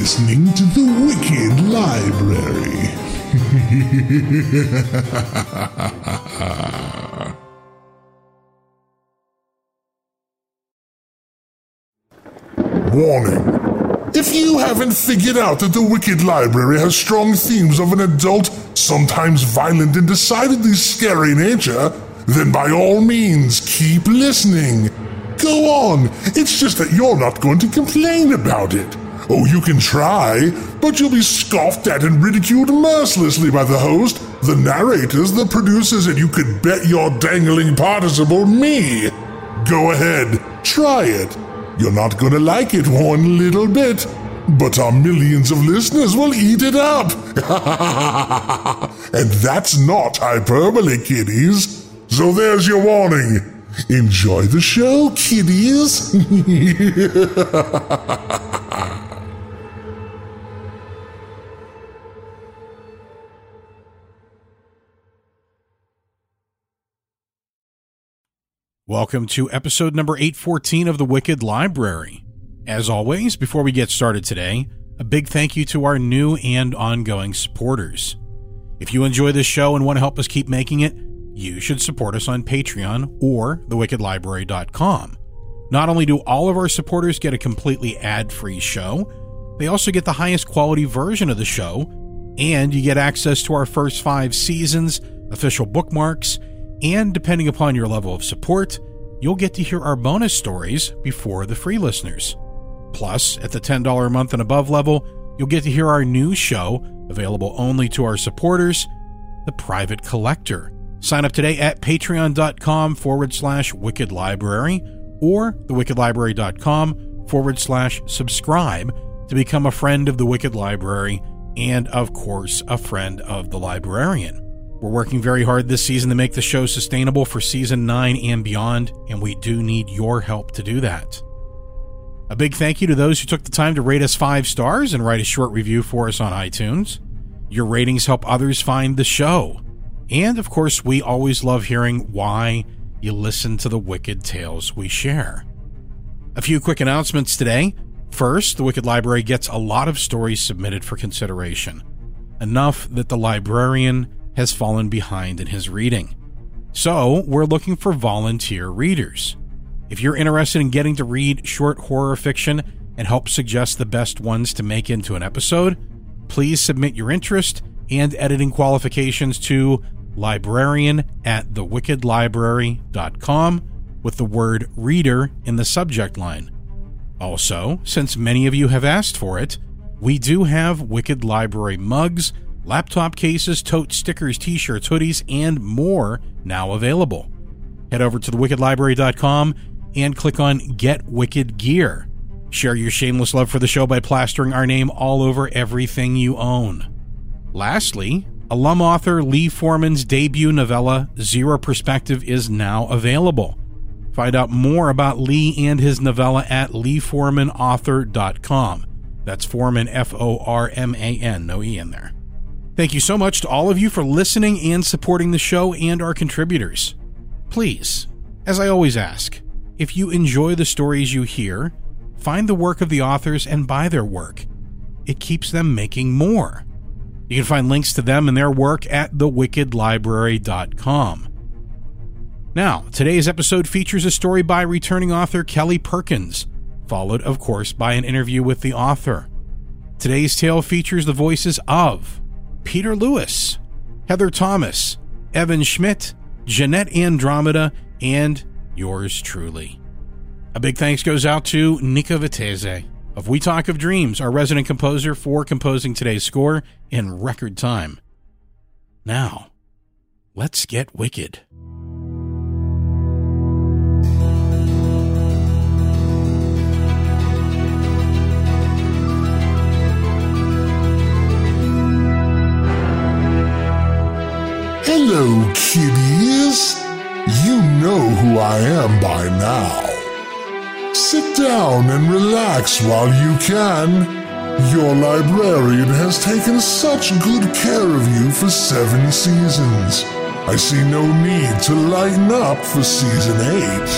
Listening to the Wicked Library. Warning. If you haven't figured out that the Wicked Library has strong themes of an adult, sometimes violent and decidedly scary nature, then by all means keep listening. Go on, it's just that you're not going to complain about it. Oh, you can try, but you'll be scoffed at and ridiculed mercilessly by the host, the narrators, the producers, and you could bet your dangling participle me. Go ahead, try it. You're not gonna like it one little bit, but our millions of listeners will eat it up. and that's not hyperbole, kiddies. So there's your warning. Enjoy the show, kiddies. Welcome to episode number 814 of the Wicked Library. As always, before we get started today, a big thank you to our new and ongoing supporters. If you enjoy this show and want to help us keep making it, you should support us on Patreon or thewickedlibrary.com. Not only do all of our supporters get a completely ad free show, they also get the highest quality version of the show, and you get access to our first five seasons, official bookmarks, and depending upon your level of support, you'll get to hear our bonus stories before the free listeners. Plus, at the $10 a month and above level, you'll get to hear our new show, available only to our supporters, The Private Collector. Sign up today at patreon.com forward slash wicked library or thewickedlibrary.com forward slash subscribe to become a friend of the Wicked Library and, of course, a friend of the librarian. We're working very hard this season to make the show sustainable for season 9 and beyond, and we do need your help to do that. A big thank you to those who took the time to rate us five stars and write a short review for us on iTunes. Your ratings help others find the show. And of course, we always love hearing why you listen to the wicked tales we share. A few quick announcements today. First, the Wicked Library gets a lot of stories submitted for consideration, enough that the librarian has fallen behind in his reading. So, we're looking for volunteer readers. If you're interested in getting to read short horror fiction and help suggest the best ones to make into an episode, please submit your interest and editing qualifications to librarian at thewickedlibrary.com with the word reader in the subject line. Also, since many of you have asked for it, we do have Wicked Library mugs laptop cases, tote stickers, t shirts, hoodies, and more now available. Head over to thewickedlibrary.com and click on Get Wicked Gear. Share your shameless love for the show by plastering our name all over everything you own. Lastly, alum author Lee Forman's debut novella, Zero Perspective, is now available. Find out more about Lee and his novella at leeformanauthor.com. That's Foreman, F O R M A N, no E in there. Thank you so much to all of you for listening and supporting the show and our contributors. Please, as I always ask, if you enjoy the stories you hear, find the work of the authors and buy their work. It keeps them making more. You can find links to them and their work at thewickedlibrary.com. Now, today's episode features a story by returning author Kelli Perkins, followed, of course, by an interview with the author. Today's tale features the voices of Peter Lewis, Heather Thomas, Evan Schmidt, Jeanette Andromeda, and yours truly. A big thanks goes out to Nika Viteze of We Talk of Dreams, our resident composer, for composing today's score in record time. Now, let's get wicked. Kiddies. You know who I am by now. Sit down and relax while you can. Your librarian has taken such good care of you for seven seasons. I see no need to lighten up for season eight.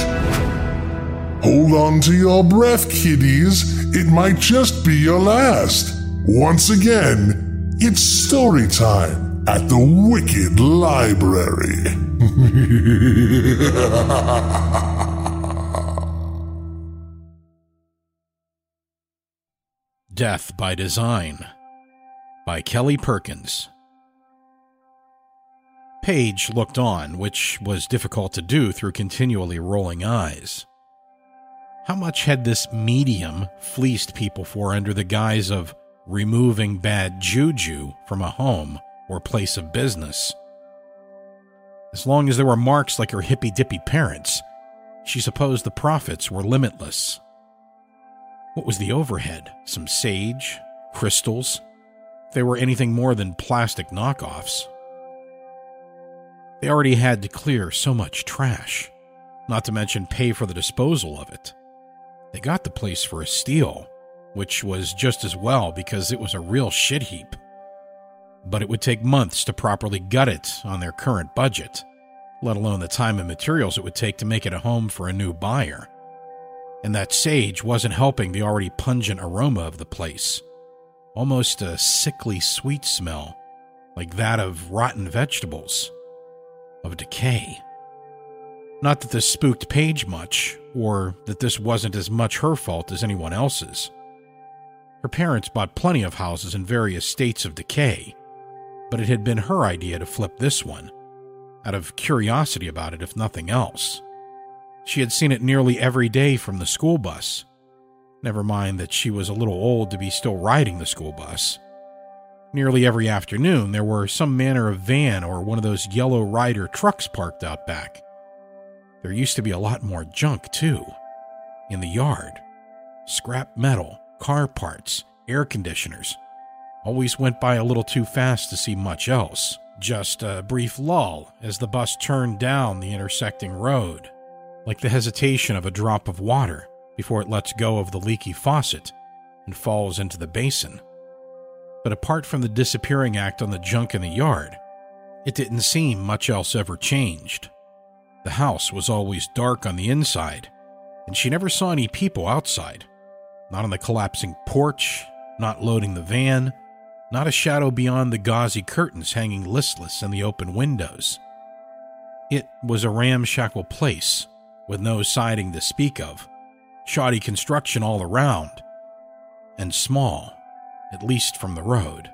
Hold on to your breath, kiddies. It might just be your last. Once again, it's story time at the Wicked Library. Death by Design by Kelli Perkins. Paige looked on, which was difficult to do through continually rolling eyes. How much had this medium fleeced people for under the guise of removing bad juju from a home or place of business? As long as there were marks like her hippy dippy parents, she supposed the profits were limitless. What was the overhead? Some sage? Crystals? If they were anything more than plastic knockoffs. They already had to clear so much trash, not to mention pay for the disposal of it. They got the place for a steal, which was just as well because it was a real shit heap. But it would take months to properly gut it on their current budget, let alone the time and materials it would take to make it a home for a new buyer and that sage wasn't helping the already pungent aroma of the place. Almost a sickly sweet smell, like that of rotten vegetables, of decay. Not that this spooked Paige much, or that this wasn't as much her fault as anyone else's. Her parents bought plenty of houses in various states of decay, but it had been her idea to flip this one, out of curiosity about it, if nothing else. She had seen it nearly every day from the school bus. Never mind that she was a little old to be still riding the school bus. Nearly every afternoon, there were some manner of van or one of those yellow Ryder trucks parked out back. There used to be a lot more junk, too, in the yard scrap metal, car parts, air conditioners. Always went by a little too fast to see much else. Just a brief lull as the bus turned down the intersecting road like the hesitation of a drop of water before it lets go of the leaky faucet and falls into the basin. But apart from the disappearing act on the junk in the yard, it didn't seem much else ever changed. The house was always dark on the inside, and she never saw any people outside. Not on the collapsing porch, not loading the van, not a shadow beyond the gauzy curtains hanging listless in the open windows. It was a ramshackle place with no siding to speak of, shoddy construction all around, and small, at least from the road.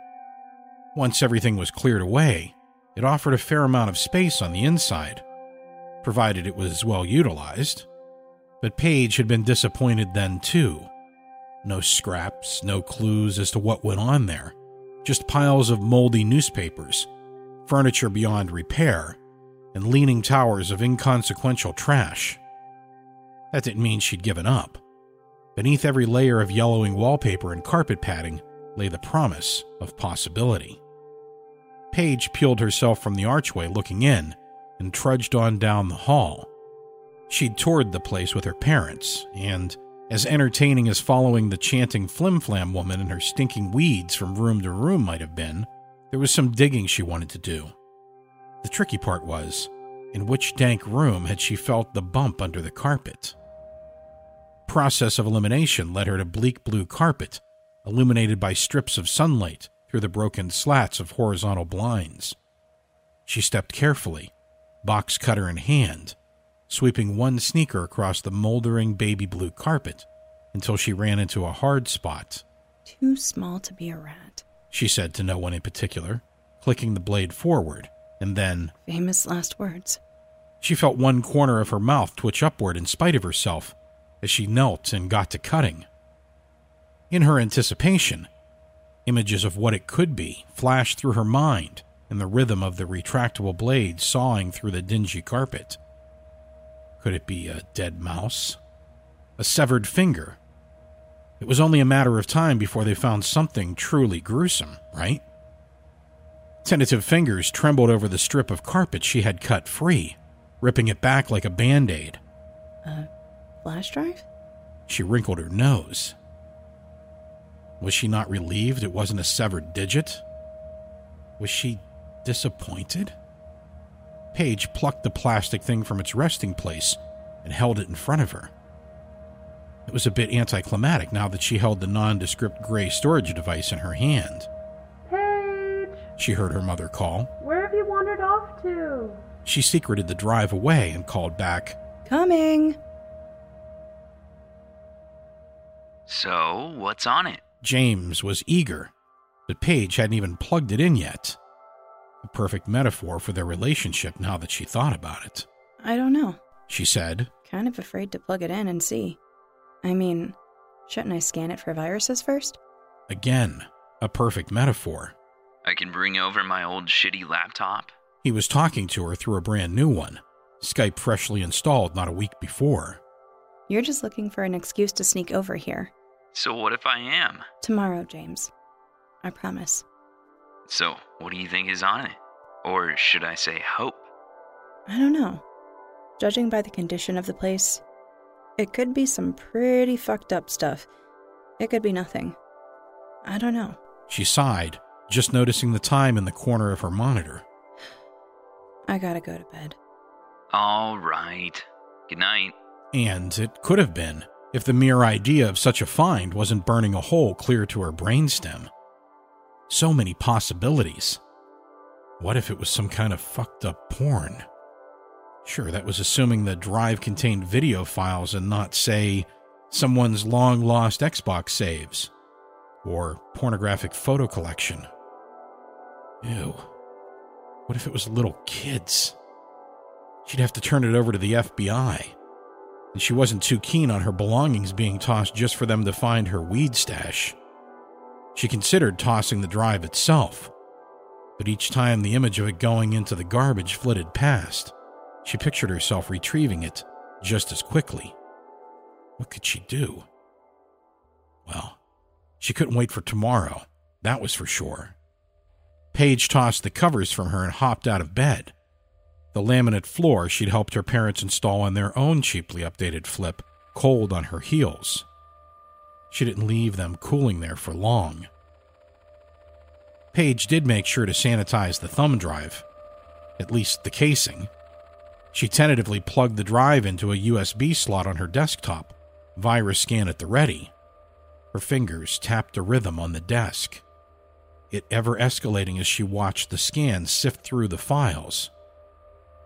Once everything was cleared away, it offered a fair amount of space on the inside, provided it was well utilized. But Paige had been disappointed then, too. No scraps, no clues as to what went on there, just piles of moldy newspapers, furniture beyond repair, and leaning towers of inconsequential trash. That didn't mean she'd given up. Beneath every layer of yellowing wallpaper and carpet padding lay the promise of possibility. Paige peeled herself from the archway looking in and trudged on down the hall. She'd toured the place with her parents, and as entertaining as following the chanting flimflam woman and her stinking weeds from room to room might have been, there was some digging she wanted to do. The tricky part was, in which dank room had she felt the bump under the carpet? Process of elimination led her to bleak blue carpet, illuminated by strips of sunlight through the broken slats of horizontal blinds. She stepped carefully, box cutter in hand, sweeping one sneaker across the moldering baby blue carpet until she ran into a hard spot. Too small to be a rat, she said to no one in particular, clicking the blade forward and then, famous last words. She felt one corner of her mouth twitch upward in spite of herself as she knelt and got to cutting. In her anticipation, images of what it could be flashed through her mind in the rhythm of the retractable blade sawing through the dingy carpet. Could it be a dead mouse? A severed finger? It was only a matter of time before they found something truly gruesome, right? Tentative fingers trembled over the strip of carpet she had cut free, ripping it back like a band aid. Flash drive? She wrinkled her nose. Was she not relieved it wasn't a severed digit? Was she disappointed? Paige plucked the plastic thing from its resting place and held it in front of her. It was a bit anticlimactic now that she held the nondescript gray storage device in her hand. Paige, She heard her mother call. where have you wandered off to? She secreted the drive away and called back, Coming! So, what's on it? James was eager, but Paige hadn't even plugged it in yet. A perfect metaphor for their relationship now that she thought about it. I don't know. She said, Kind of afraid to plug it in and see. I mean, shouldn't I scan it for viruses first? again, a perfect metaphor. I can bring over my old shitty laptop. He was talking to her through a brand new one, Skype freshly installed not a week before. You're just looking for an excuse to sneak over here. So, what if I am? Tomorrow, James. I promise. So, what do you think is on it? Or should I say hope? I don't know. Judging by the condition of the place, it could be some pretty fucked up stuff. It could be nothing. I don't know. She sighed, just noticing the time in the corner of her monitor. I gotta go to bed. All right. Good night. And it could have been if the mere idea of such a find wasn't burning a hole clear to her brainstem. So many possibilities. What if it was some kind of fucked up porn? Sure, that was assuming the drive contained video files and not, say, someone's long lost Xbox saves or pornographic photo collection. Ew. What if it was little kids? She'd have to turn it over to the FBI. And she wasn't too keen on her belongings being tossed just for them to find her weed stash. She considered tossing the drive itself, but each time the image of it going into the garbage flitted past, she pictured herself retrieving it just as quickly. What could she do? Well, she couldn't wait for tomorrow, that was for sure. Paige tossed the covers from her and hopped out of bed. The laminate floor she'd helped her parents install on their own cheaply updated flip, cold on her heels. She didn't leave them cooling there for long. Paige did make sure to sanitize the thumb drive, at least the casing. She tentatively plugged the drive into a USB slot on her desktop, virus scan at the ready. Her fingers tapped a rhythm on the desk, it ever escalating as she watched the scan sift through the files.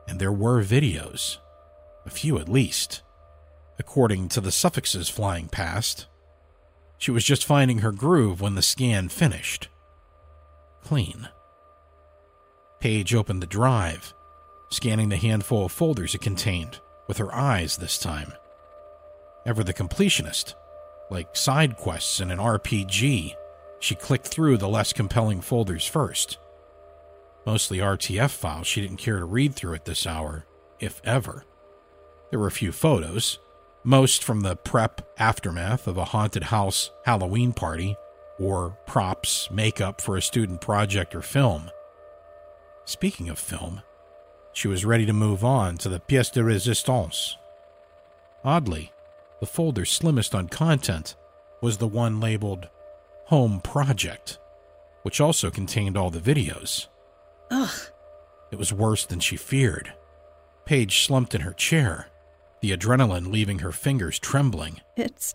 And there were videos, a few at least, according to the suffixes flying past. She was just finding her groove when the scan finished. Clean. Paige opened the drive, scanning the handful of folders it contained, with her eyes this time. Ever the completionist, like side quests in an RPG, she clicked through the less compelling folders first. Mostly RTF files she didn't care to read through at this hour, if ever. There were a few photos, most from the prep aftermath of a haunted house Halloween party, or props, makeup for a student project or film. Speaking of film, she was ready to move on to the pièce de résistance. Oddly, the folder slimmest on content was the one labeled Home Project, which also contained all the videos. Ugh. It was worse than she feared. Paige slumped in her chair, the adrenaline leaving her fingers trembling. It's.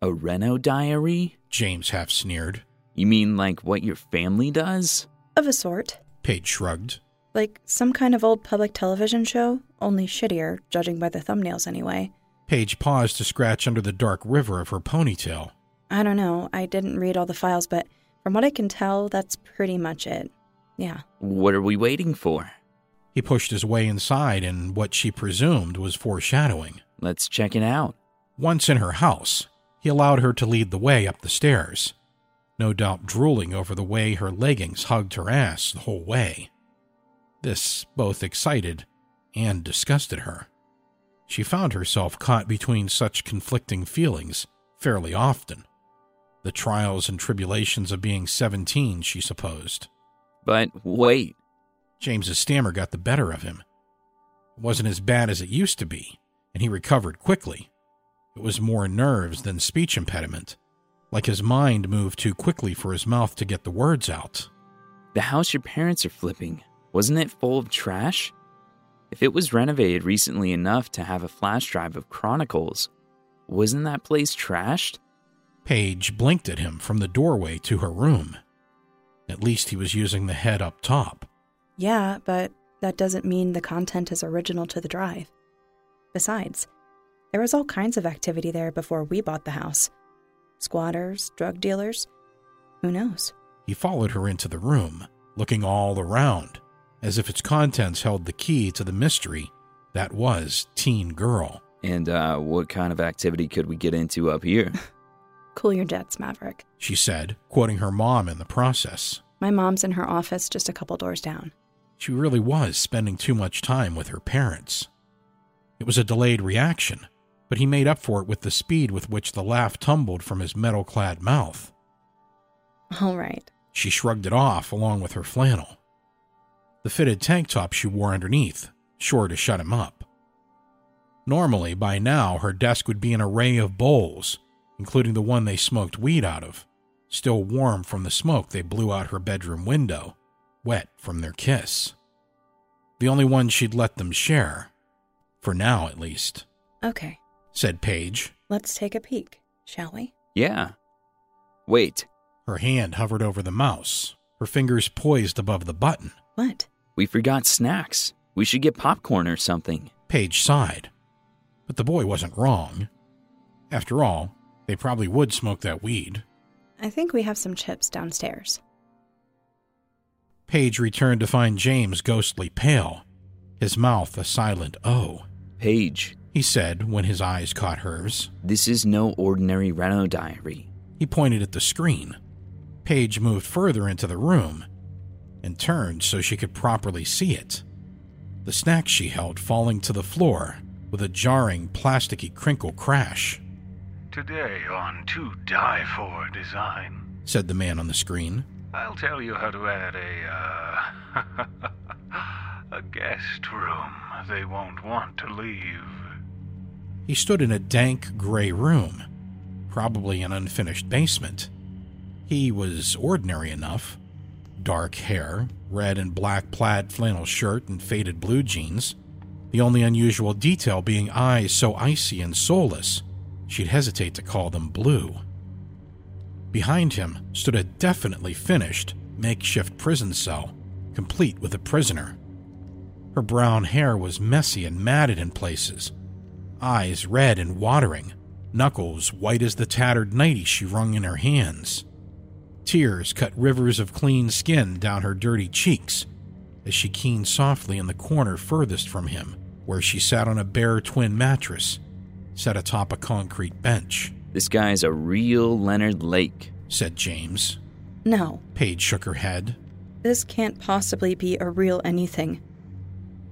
A Reno diary? James half sneered. You mean like what your family does? of a sort. Paige shrugged. Like some kind of old public television show, only shittier, judging by the thumbnails anyway. Paige paused to scratch under the dark river of her ponytail. I don't know, I didn't read all the files, but from what I can tell, that's pretty much it. Yeah. What are we waiting for? He pushed his way inside in what she presumed was foreshadowing. Let's check it out. Once in her house, he allowed her to lead the way up the stairs, no doubt drooling over the way her leggings hugged her ass the whole way. This both excited and disgusted her. She found herself caught between such conflicting feelings fairly often. The trials and tribulations of being 17, she supposed. But wait, James's stammer got the better of him. It wasn't as bad as it used to be, and he recovered quickly. It was more nerves than speech impediment, like his mind moved too quickly for his mouth to get the words out. the house your parents are flipping, wasn't it full of trash? If it was renovated recently enough to have a flash drive of Chronicles, wasn't that place trashed? Paige blinked at him from the doorway to her room. At least he was using the head up top. Yeah, but that doesn't mean the content is original to the drive. Besides, there was all kinds of activity there before we bought the house squatters, drug dealers. Who knows? He followed her into the room, looking all around, as if its contents held the key to the mystery that was Teen Girl. And uh, what kind of activity could we get into up here? Cool your jets, Maverick. She said, quoting her mom in the process. My mom's in her office just a couple doors down. She really was spending too much time with her parents. It was a delayed reaction, but he made up for it with the speed with which the laugh tumbled from his metal clad mouth. All right. She shrugged it off along with her flannel. The fitted tank top she wore underneath, sure to shut him up. Normally, by now, her desk would be an array of bowls, including the one they smoked weed out of, still warm from the smoke they blew out her bedroom window, wet from their kiss. The only one she'd let them share, for now at least, Okay, said Paige. let's take a peek, shall we? yeah. Wait, Her hand hovered over the mouse, her fingers poised above the button. What? we forgot snacks. We should get popcorn or something. Paige sighed. But the boy wasn't wrong. After all, they probably would smoke that weed. I think we have some chips downstairs. Paige returned to find James ghostly pale, his mouth a silent O. Paige, He said when his eyes caught hers. this is no ordinary Reno diary. He pointed at the screen. Paige moved further into the room and turned so she could properly see it. The snack she held falling to the floor with a jarring, plasticky crinkle crash, Today on To Die For Design, said the man on the screen. I'll tell you how to add a, uh, a guest room they won't want to leave. He stood in a dank gray room, probably an unfinished basement. He was ordinary enough dark hair, red and black plaid flannel shirt, and faded blue jeans. The only unusual detail being eyes so icy and soulless, she'd hesitate to call them blue. Behind him stood a definitely finished makeshift prison cell, complete with a prisoner. Her brown hair was messy and matted in places, eyes red and watering, knuckles white as the tattered nightie she wrung in her hands. Tears cut rivers of clean skin down her dirty cheeks as she keened softly in the corner furthest from him, where she sat on a bare twin mattress set atop a concrete bench, This guy's a real Leonard Lake. said James. No, Paige shook her head. this can't possibly be a real anything.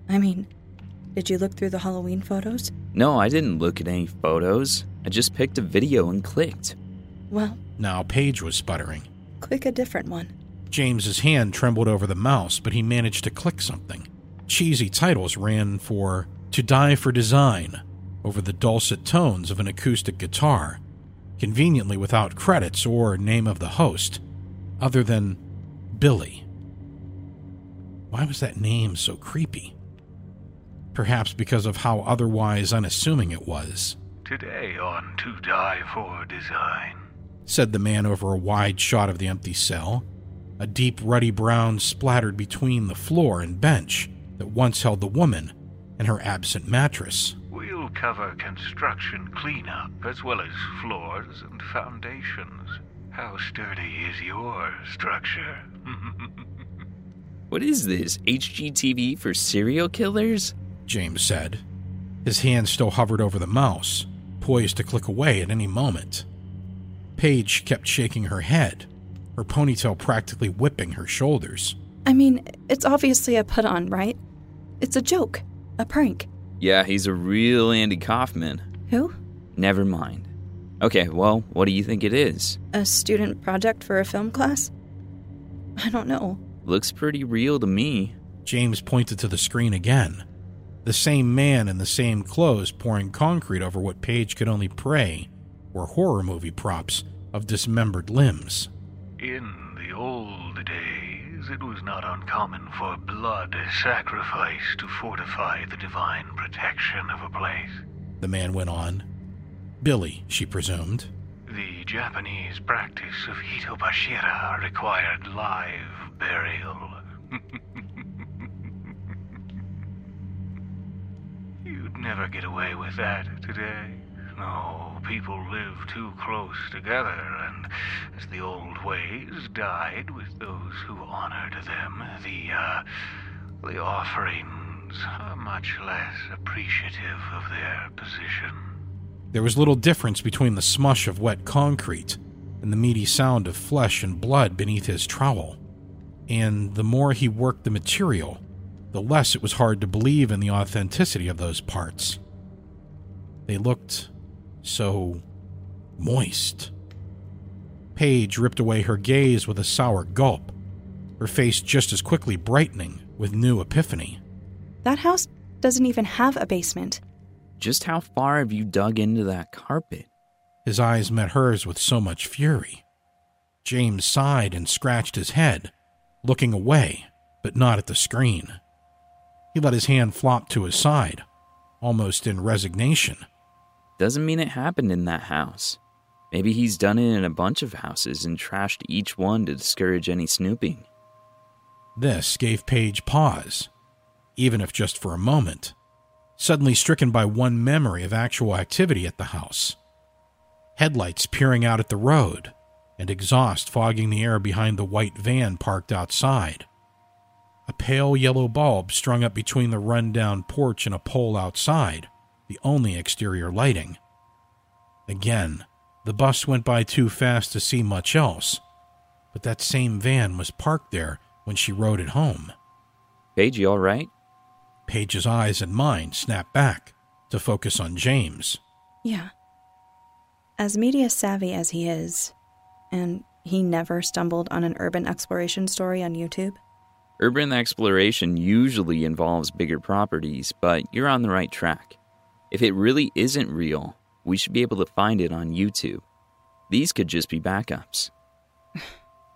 I mean, did you look through the Halloween photos? No, I didn't look at any photos. I just picked a video and clicked. Well, Now Paige was sputtering. click a different one. James's hand trembled over the mouse, but he managed to click something. Cheesy titles ran for To Die for Design over the dulcet tones of an acoustic guitar, conveniently without credits or name of the host, other than Billy. Why was that name so creepy? Perhaps because of how otherwise unassuming it was, Today on To Die For Design. said the man over a wide shot of the empty cell. A deep ruddy brown splattered between the floor and bench that once held the woman and her absent mattress. We'll cover construction cleanup as well as floors and foundations. How sturdy is your structure? What is this? HGTV for serial killers? James said. His hand still hovered over the mouse, poised to click away at any moment. Paige kept shaking her head, her ponytail practically whipping her shoulders. I mean, it's obviously a put on, right? It's a joke, a prank. Yeah, he's a real Andy Kaufman. Who? Never mind. Okay, well, what do you think it is? A student project for a film class? I don't know. Looks pretty real to me. James pointed to the screen again. The same man in the same clothes pouring concrete over what Paige could only pray were horror movie props of dismembered limbs. In the old days, it was not uncommon for blood sacrifice to fortify the divine protection of a place. The man went on. Billy, she presumed. The Japanese practice of hitobashira required live burial. You'd never get away with that today. No, people live too close together, and as the old ways died with those who honored them, the, uh, the offerings are much less appreciative of their position. There was little difference between the smush of wet concrete and the meaty sound of flesh and blood beneath his trowel. And the more he worked the material, the less it was hard to believe in the authenticity of those parts. They looked so moist. Paige ripped away her gaze with a sour gulp, her face just as quickly brightening with new epiphany. That house doesn't even have a basement. Just how far have you dug into that carpet? His eyes met hers with so much fury. James sighed and scratched his head, looking away, but not at the screen. He let his hand flop to his side, almost in resignation. Doesn't mean it happened in that house. Maybe he's done it in a bunch of houses and trashed each one to discourage any snooping. This gave Paige pause, even if just for a moment, suddenly stricken by one memory of actual activity at the house. Headlights peering out at the road, and exhaust fogging the air behind the white van parked outside. A pale yellow bulb strung up between the run-down porch and a pole outside, the only exterior lighting. Again, the bus went by too fast to see much else, but that same van was parked there when she rode it home. Paige, you all right? Paige's eyes and mine snapped back to focus on James. Yeah. As media savvy as he is, and he never stumbled on an urban exploration story on YouTube. Urban exploration usually involves bigger properties, but you're on the right track. If it really isn't real, we should be able to find it on YouTube. These could just be backups.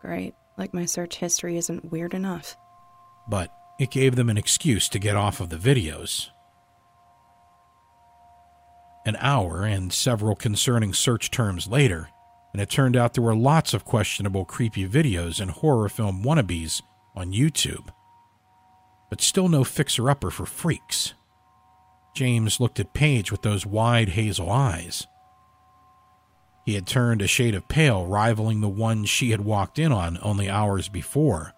Great. Like my search history isn't weird enough. But it gave them an excuse to get off of the videos. An hour and several concerning search terms later, and it turned out there were lots of questionable creepy videos and horror film wannabes on YouTube. But still no fixer upper for freaks. James looked at Paige with those wide hazel eyes. He had turned a shade of pale, rivaling the one she had walked in on only hours before.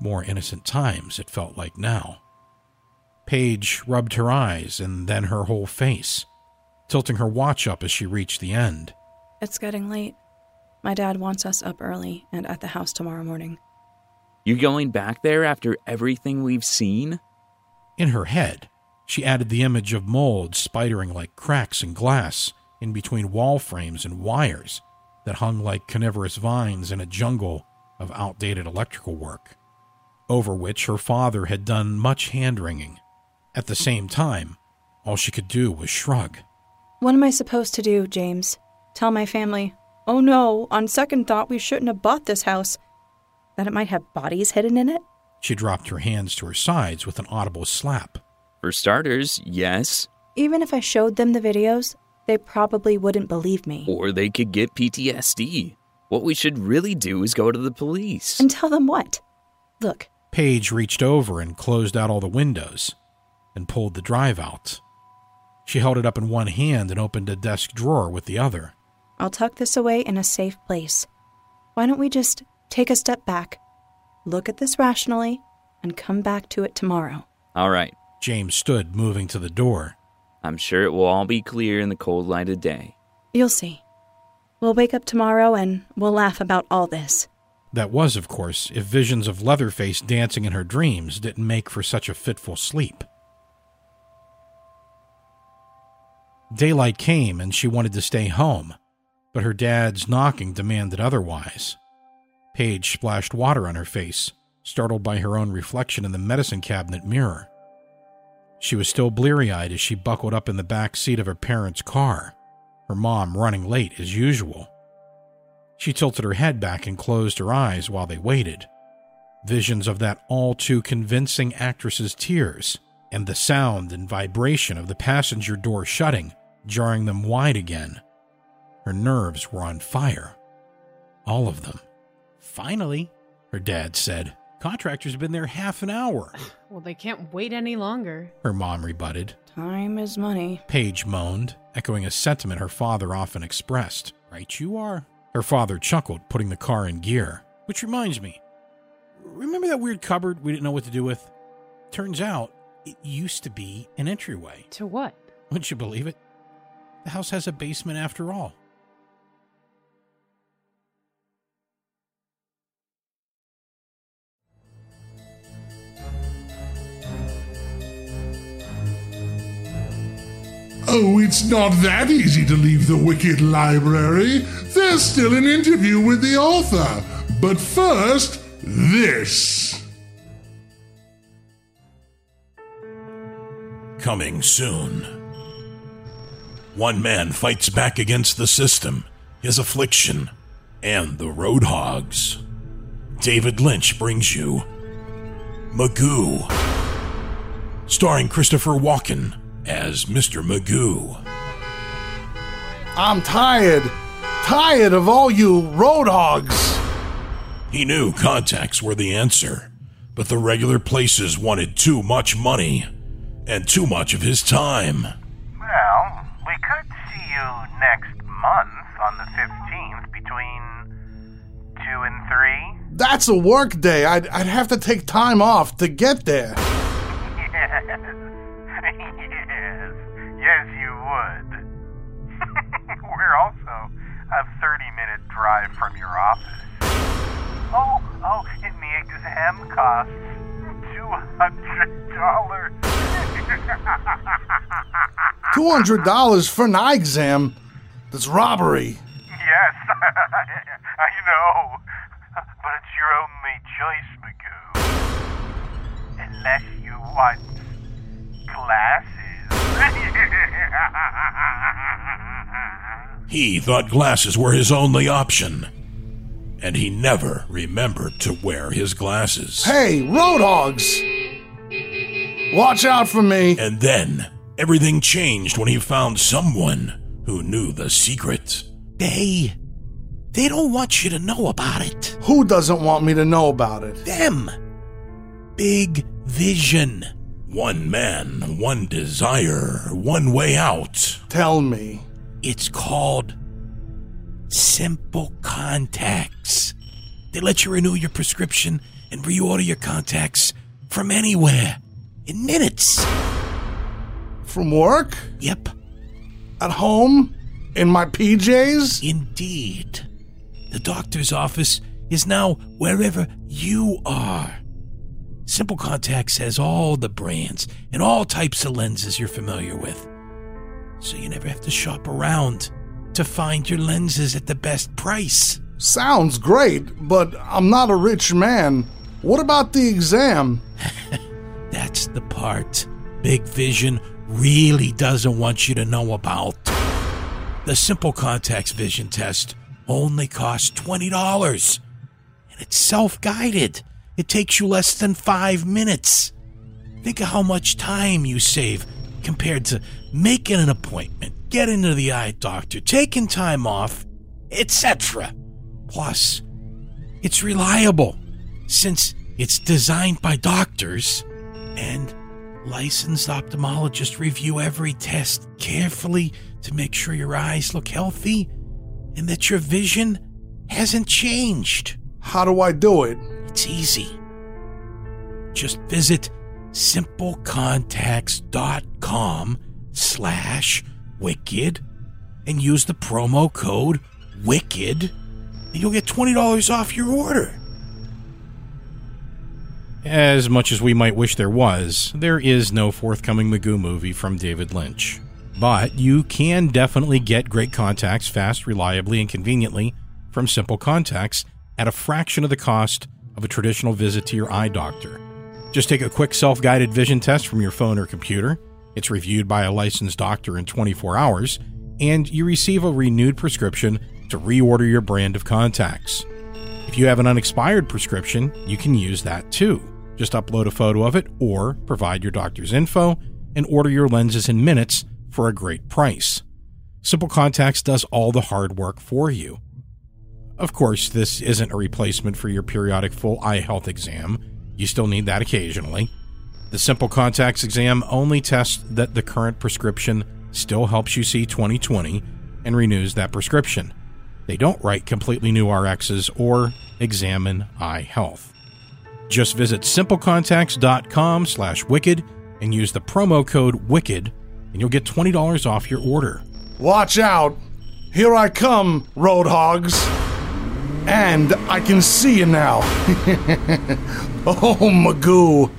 More innocent times, it felt like now. Paige rubbed her eyes and then her whole face, tilting her watch up as she reached the end. It's getting late. My dad wants us up early and at the house tomorrow morning. You going back there after everything we've seen? In her head, she added the image of molds spidering like cracks in glass in between wall frames and wires that hung like carnivorous vines in a jungle of outdated electrical work, over which her father had done much hand wringing. At the same time, all she could do was shrug. What am I supposed to do, James? Tell my family, oh no, on second thought, we shouldn't have bought this house. That it might have bodies hidden in it? She dropped her hands to her sides with an audible slap. For starters, yes. Even if I showed them the videos, they probably wouldn't believe me. Or they could get PTSD. What we should really do is go to the police. And tell them what? Look. Paige reached over and closed out all the windows and pulled the drive out. She held it up in one hand and opened a desk drawer with the other. I'll tuck this away in a safe place. Why don't we just take a step back, look at this rationally, and come back to it tomorrow? All right. James stood, moving to the door. I'm sure it will all be clear in the cold light of day. You'll see. We'll wake up tomorrow and we'll laugh about all this. That was, of course, if visions of Leatherface dancing in her dreams didn't make for such a fitful sleep. Daylight came and she wanted to stay home, but her dad's knocking demanded otherwise. Paige splashed water on her face, startled by her own reflection in the medicine cabinet mirror. She was still bleary eyed as she buckled up in the back seat of her parents' car, her mom running late as usual. She tilted her head back and closed her eyes while they waited. Visions of that all too convincing actress's tears and the sound and vibration of the passenger door shutting, jarring them wide again. Her nerves were on fire. All of them. Finally, her dad said. Contractor's been there half an hour. Well, they can't wait any longer. Her mom rebutted. Time is money. Paige moaned, echoing a sentiment her father often expressed. Right you are. Her father chuckled, putting the car in gear. Which reminds me, remember that weird cupboard we didn't know what to do with? Turns out, it used to be an entryway. To what? Wouldn't you believe it? The house has a basement after all. Oh, it's not that easy to leave the Wicked Library. There's still an interview with the author. But first, this. Coming soon. One man fights back against the system, his affliction, and the Roadhogs. David Lynch brings you Magoo, starring Christopher Walken as Mr. Magoo. I'm tired. Tired of all you roadhogs. He knew contacts were the answer, but the regular places wanted too much money and too much of his time. Well, we could see you next month on the 15th between 2 and 3. That's a work day. I'd, I'd have to take time off to get there. Minute drive from your office. Oh, oh, and the exam costs $200. $200 for an eye exam? That's robbery. Yes, I know. But it's your only choice, Magoo. Unless you want glasses. He thought glasses were his only option, and he never remembered to wear his glasses. Hey, roadhogs! Watch out for me. And then everything changed when he found someone who knew the secret. They. They don't want you to know about it. Who doesn't want me to know about it? Them. Big Vision. One man, one desire, one way out. Tell me. It's called Simple Contacts. They let you renew your prescription and reorder your contacts from anywhere in minutes. From work? Yep. At home? In my PJs? Indeed. The doctor's office is now wherever you are. Simple Contacts has all the brands and all types of lenses you're familiar with. So you never have to shop around to find your lenses at the best price. Sounds great, but I'm not a rich man. What about the exam? That's the part Big Vision really doesn't want you to know about. The Simple Contacts Vision Test only costs $20, and it's self guided. It takes you less than five minutes. Think of how much time you save compared to making an appointment, getting to the eye doctor, taking time off, etc. Plus, it's reliable since it's designed by doctors and licensed ophthalmologists review every test carefully to make sure your eyes look healthy and that your vision hasn't changed. How do I do it? It's easy. Just visit simplecontacts.com slash wicked and use the promo code wicked and you'll get $20 off your order. As much as we might wish there was, there is no forthcoming Magoo movie from David Lynch. But you can definitely get great contacts fast, reliably, and conveniently from Simple Contacts at a fraction of the cost of a traditional visit to your eye doctor. Just take a quick self guided vision test from your phone or computer. It's reviewed by a licensed doctor in 24 hours, and you receive a renewed prescription to reorder your brand of contacts. If you have an unexpired prescription, you can use that too. Just upload a photo of it or provide your doctor's info and order your lenses in minutes for a great price. Simple Contacts does all the hard work for you. Of course, this isn't a replacement for your periodic full eye health exam. You still need that occasionally. The Simple Contacts exam only tests that the current prescription still helps you see 2020 and renews that prescription. They don't write completely new RXs or examine eye health. Just visit simplecontacts.com slash wicked and use the promo code WICKED and you'll get $20 off your order. Watch out! Here I come, road hogs! And I can see you now. oh, Magoo,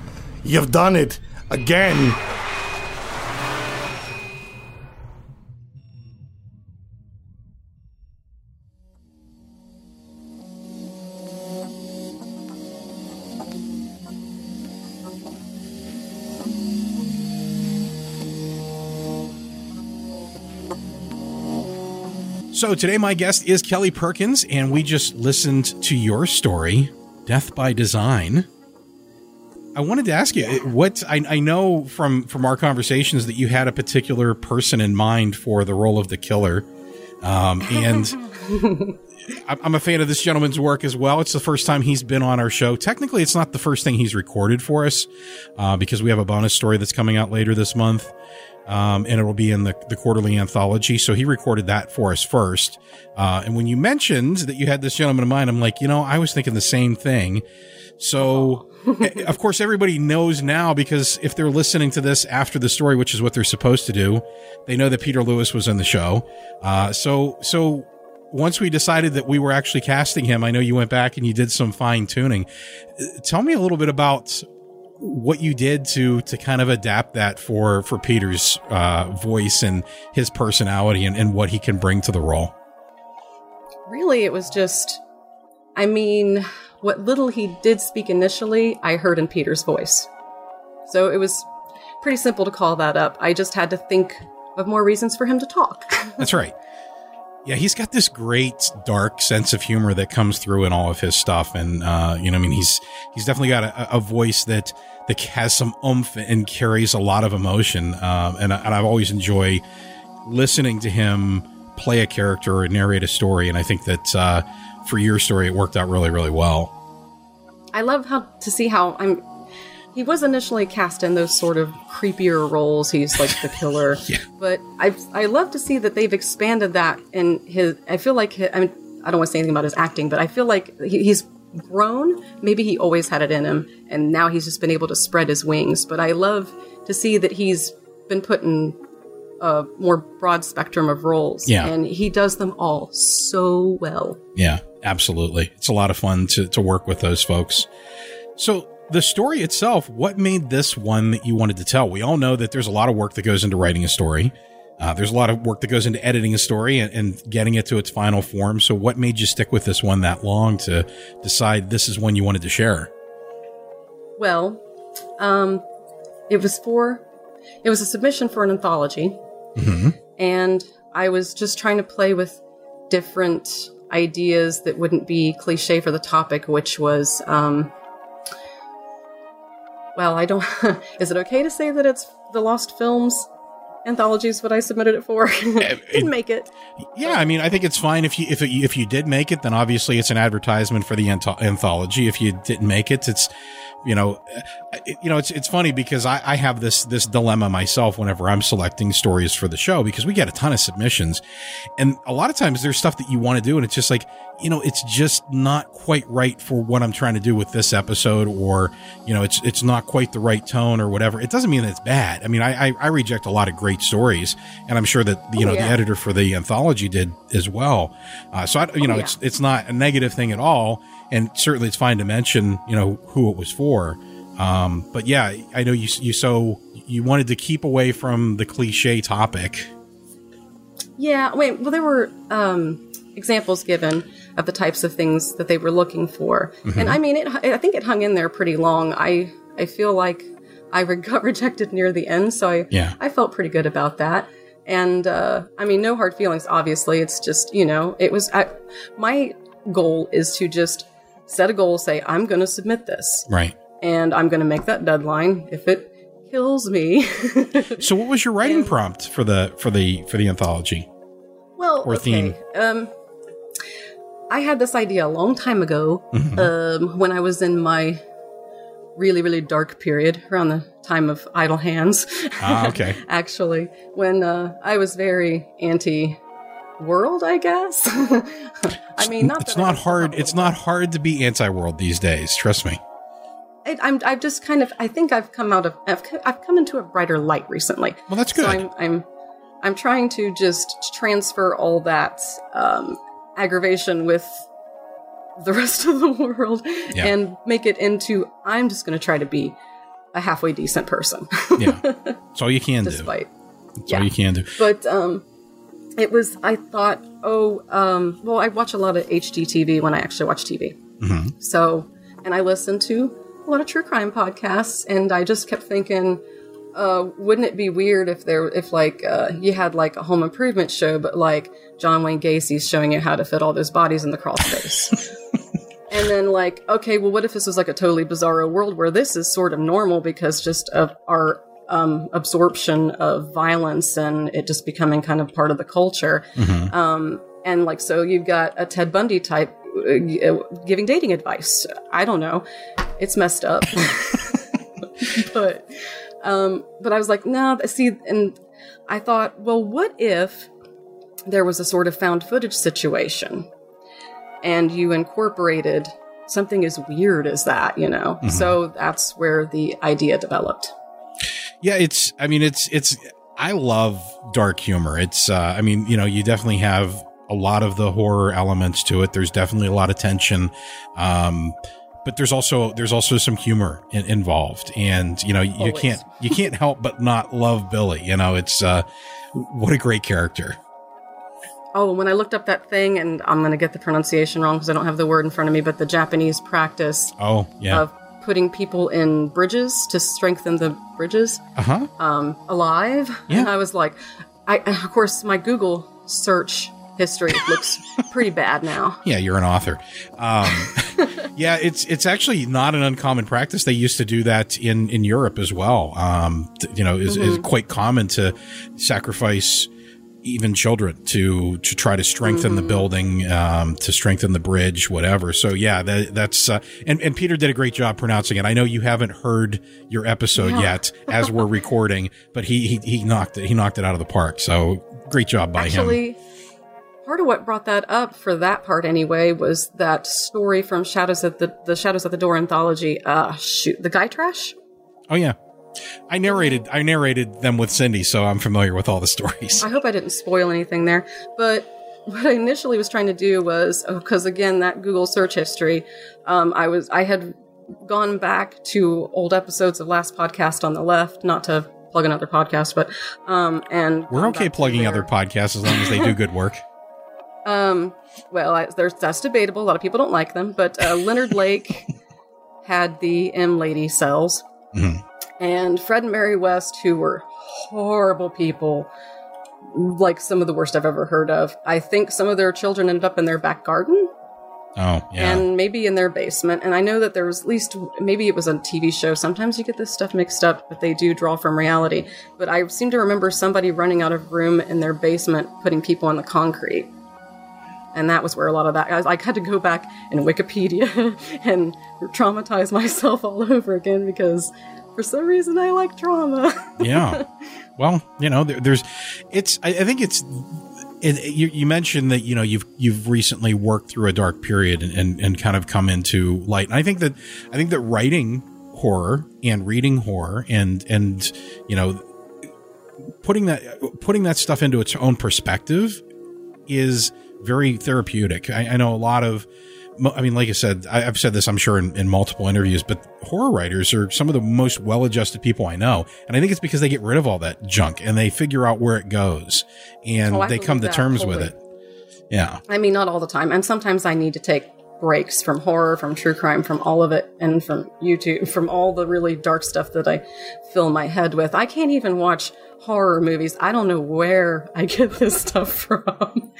you've done it again. So today, my guest is Kelli Perkins, and we just listened to your story, Death by Design. I wanted to ask you what I, I know from from our conversations that you had a particular person in mind for the role of the killer, um, and I'm a fan of this gentleman's work as well. It's the first time he's been on our show. Technically, it's not the first thing he's recorded for us uh, because we have a bonus story that's coming out later this month um, and it will be in the, the quarterly anthology. So he recorded that for us first. Uh, and when you mentioned that you had this gentleman in mind, I'm like, you know, I was thinking the same thing. So, of course, everybody knows now because if they're listening to this after the story, which is what they're supposed to do, they know that Peter Lewis was in the show. Uh, so, so once we decided that we were actually casting him, I know you went back and you did some fine tuning. Tell me a little bit about what you did to to kind of adapt that for for Peter's uh, voice and his personality and, and what he can bring to the role. Really, it was just, I mean, what little he did speak initially, I heard in Peter's voice. So it was pretty simple to call that up. I just had to think of more reasons for him to talk. That's right. Yeah, he's got this great dark sense of humor that comes through in all of his stuff, and uh, you know, I mean, he's he's definitely got a, a voice that that has some oomph and carries a lot of emotion, um, and and I've always enjoyed listening to him play a character or narrate a story, and I think that uh, for your story, it worked out really, really well. I love how to see how I'm he was initially cast in those sort of creepier roles. He's like the killer. yeah. But I I love to see that they've expanded that in his. I feel like his, I mean I don't want to say anything about his acting, but I feel like he, he's grown. Maybe he always had it in him, and now he's just been able to spread his wings. But I love to see that he's been put in a more broad spectrum of roles. Yeah. And he does them all so well. Yeah, absolutely. It's a lot of fun to, to work with those folks. So the story itself, what made this one that you wanted to tell? We all know that there's a lot of work that goes into writing a story. Uh, there's a lot of work that goes into editing a story and, and, getting it to its final form. So, what made you stick with this one that long to decide this is one you wanted to share? Well, um, it was for it was a submission for an anthology, mm-hmm. and I was just trying to play with different ideas that wouldn't be cliche for the topic, which was um, well, I don't. is it okay to say that it's the Lost Films anthology is what I submitted it for? Eh, didn't make it. Yeah, I mean, I think it's fine if you if it, if you did make it, then obviously it's an advertisement for the anthology. If you didn't make it, it's you know, you know, it's it's funny because I, I have this this dilemma myself whenever I'm selecting stories for the show because we get a ton of submissions, and a lot of times there's stuff that you want to do, and it's just like you know, it's just not quite right for what I'm trying to do with this episode, or you know, it's it's not quite the right tone or whatever. It doesn't mean that it's bad. I mean, I I, I reject a lot of great stories, and I'm sure that you know oh, yeah. the editor for the anthology did as well. Uh, so I, you know, oh, yeah. it's it's not a negative thing at all and certainly it's fine to mention, you know, who it was for. Um, but yeah, I know you you so you wanted to keep away from the cliche topic. Yeah, wait, well, there were um, examples given of the types of things that they were looking for. Mhm. And I mean, it, I think it hung in there pretty long. I, I feel like I re- got rejected near the end, so I, Yeah. I felt pretty good about that. And uh, I mean, no hard feelings, obviously. It's just, you know, it was, I, my goal is to just set a goal, say, I'm going to submit this. Right. And I'm going to make that deadline. If it kills me, So what was your writing prompt for the for the for the anthology? Well, Or okay. theme. Um, I had this idea a long time ago Mhm. um, when I was in my really, really dark period around the time of Idle Hands. Ah, okay. Actually, when uh, I was very anti world, I guess. I mean, not it's not hard. It's not hard to be anti-world these days. Trust me. I'm, I've just kind of, I think I've come out of, I've, I've come into a brighter light recently. Well, that's So good. I'm, I'm, I'm trying to just transfer all that um, aggravation with the rest of the world Yeah. and make it into, I'm just going to try to be a halfway decent person. Yeah, that's all you can do. Despite, That's all you can do. but um, it was, I thought, oh, um, well, I watch a lot of HGTV when I actually watch TV. Mhm. So, and I listened to a lot of true crime podcasts, and I just kept thinking, uh, wouldn't it be weird if there, if like uh, you had like a home improvement show, but like John Wayne Gacy's showing you how to fit all those bodies in the crawl space. and then like, okay, well, what if this was like a totally bizarro world where this is sort of normal because just of our um, absorption of violence and it just becoming kind of part of the culture. Mhm. Um, and like, so you've got a Ted Bundy type uh, giving dating advice. I don't know. It's messed up. but, um, but I was like, no, see, and I thought, well, what if there was a sort of found footage situation and you incorporated something as weird as that, you know? Mhm. So that's where the idea developed. Yeah, it's. I mean, it's. It's. I love dark humor. It's. Uh, I mean, you know, you definitely have a lot of the horror elements to it. There's definitely a lot of tension, um, but there's also there's also some humor in, involved, and you know, you Always. can't you can't help but not love Billy. You know, it's. Uh, what a great character. Oh, when I looked up that thing, and I'm going to get the pronunciation wrong because I don't have the word in front of me, but the Japanese practice Oh yeah. of putting people in bridges to strengthen the bridges Uh huh. um, alive. Yeah. And I was like, I of course my Google search history looks pretty bad now. Yeah, you're an author. Um, yeah, it's it's actually not an uncommon practice. They used to do that in in Europe as well. Um, you know, is is Mhm. quite common to sacrifice even children to to try to strengthen the Mhm. building, um, to strengthen the bridge, whatever. So yeah, that, that's uh, and and Peter did a great job pronouncing it. I know you haven't heard your episode Yeah. yet as we're recording, but he, he he knocked it he knocked it out of the park. So great job by him. Part of what brought that up for that part anyway was that story from Shadows at the the Shadows at the Door anthology. Uh, shoot, the guy trash. Oh yeah. I narrated I narrated them with Cindy, so I'm familiar with all the stories. I hope I didn't spoil anything there. But what I initially was trying to do was because again that Google search history, um, I was I had gone back to old episodes of last podcast on the left, not to plug another podcast, but um, and We're okay plugging other podcasts as long as they do good work. um, well, I, there's that's debatable. A lot of people don't like them, but uh, Leonard Lake had the M Lady cells, Mhm. And Fred and Mary West, who were horrible people, like some of the worst I've ever heard of. I think some of their children ended up in their back garden Oh, yeah. and maybe in their basement. And I know that there was at least maybe it was a TV show. Sometimes you get this stuff mixed up, but they do draw from reality. But I seem to remember somebody running out of room in their basement, putting people on the concrete. And that was where a lot of that. I, I had to go back in Wikipedia and traumatize myself all over again because for some reason I like trauma. yeah. Well, you know, there, there's, it's. I, I think it's. It, you, you mentioned that you know you've you've recently worked through a dark period and, and, and kind of come into light. And I think that I think that writing horror and reading horror and and you know putting that putting that stuff into its own perspective is very therapeutic. I, I know a lot of I mean, like I said, I, I've said this, I'm sure, in, in multiple interviews, but horror writers are some of the most well adjusted people I know. And I think it's because they get rid of all that junk and they figure out where it goes and Oh, they come to terms totally. with it. Yeah. I mean, not all the time. And sometimes I need to take breaks from horror, from true crime, from all of it, and from YouTube, from all the really dark stuff that I fill my head with. I can't even watch horror movies. I don't know where I get this stuff from.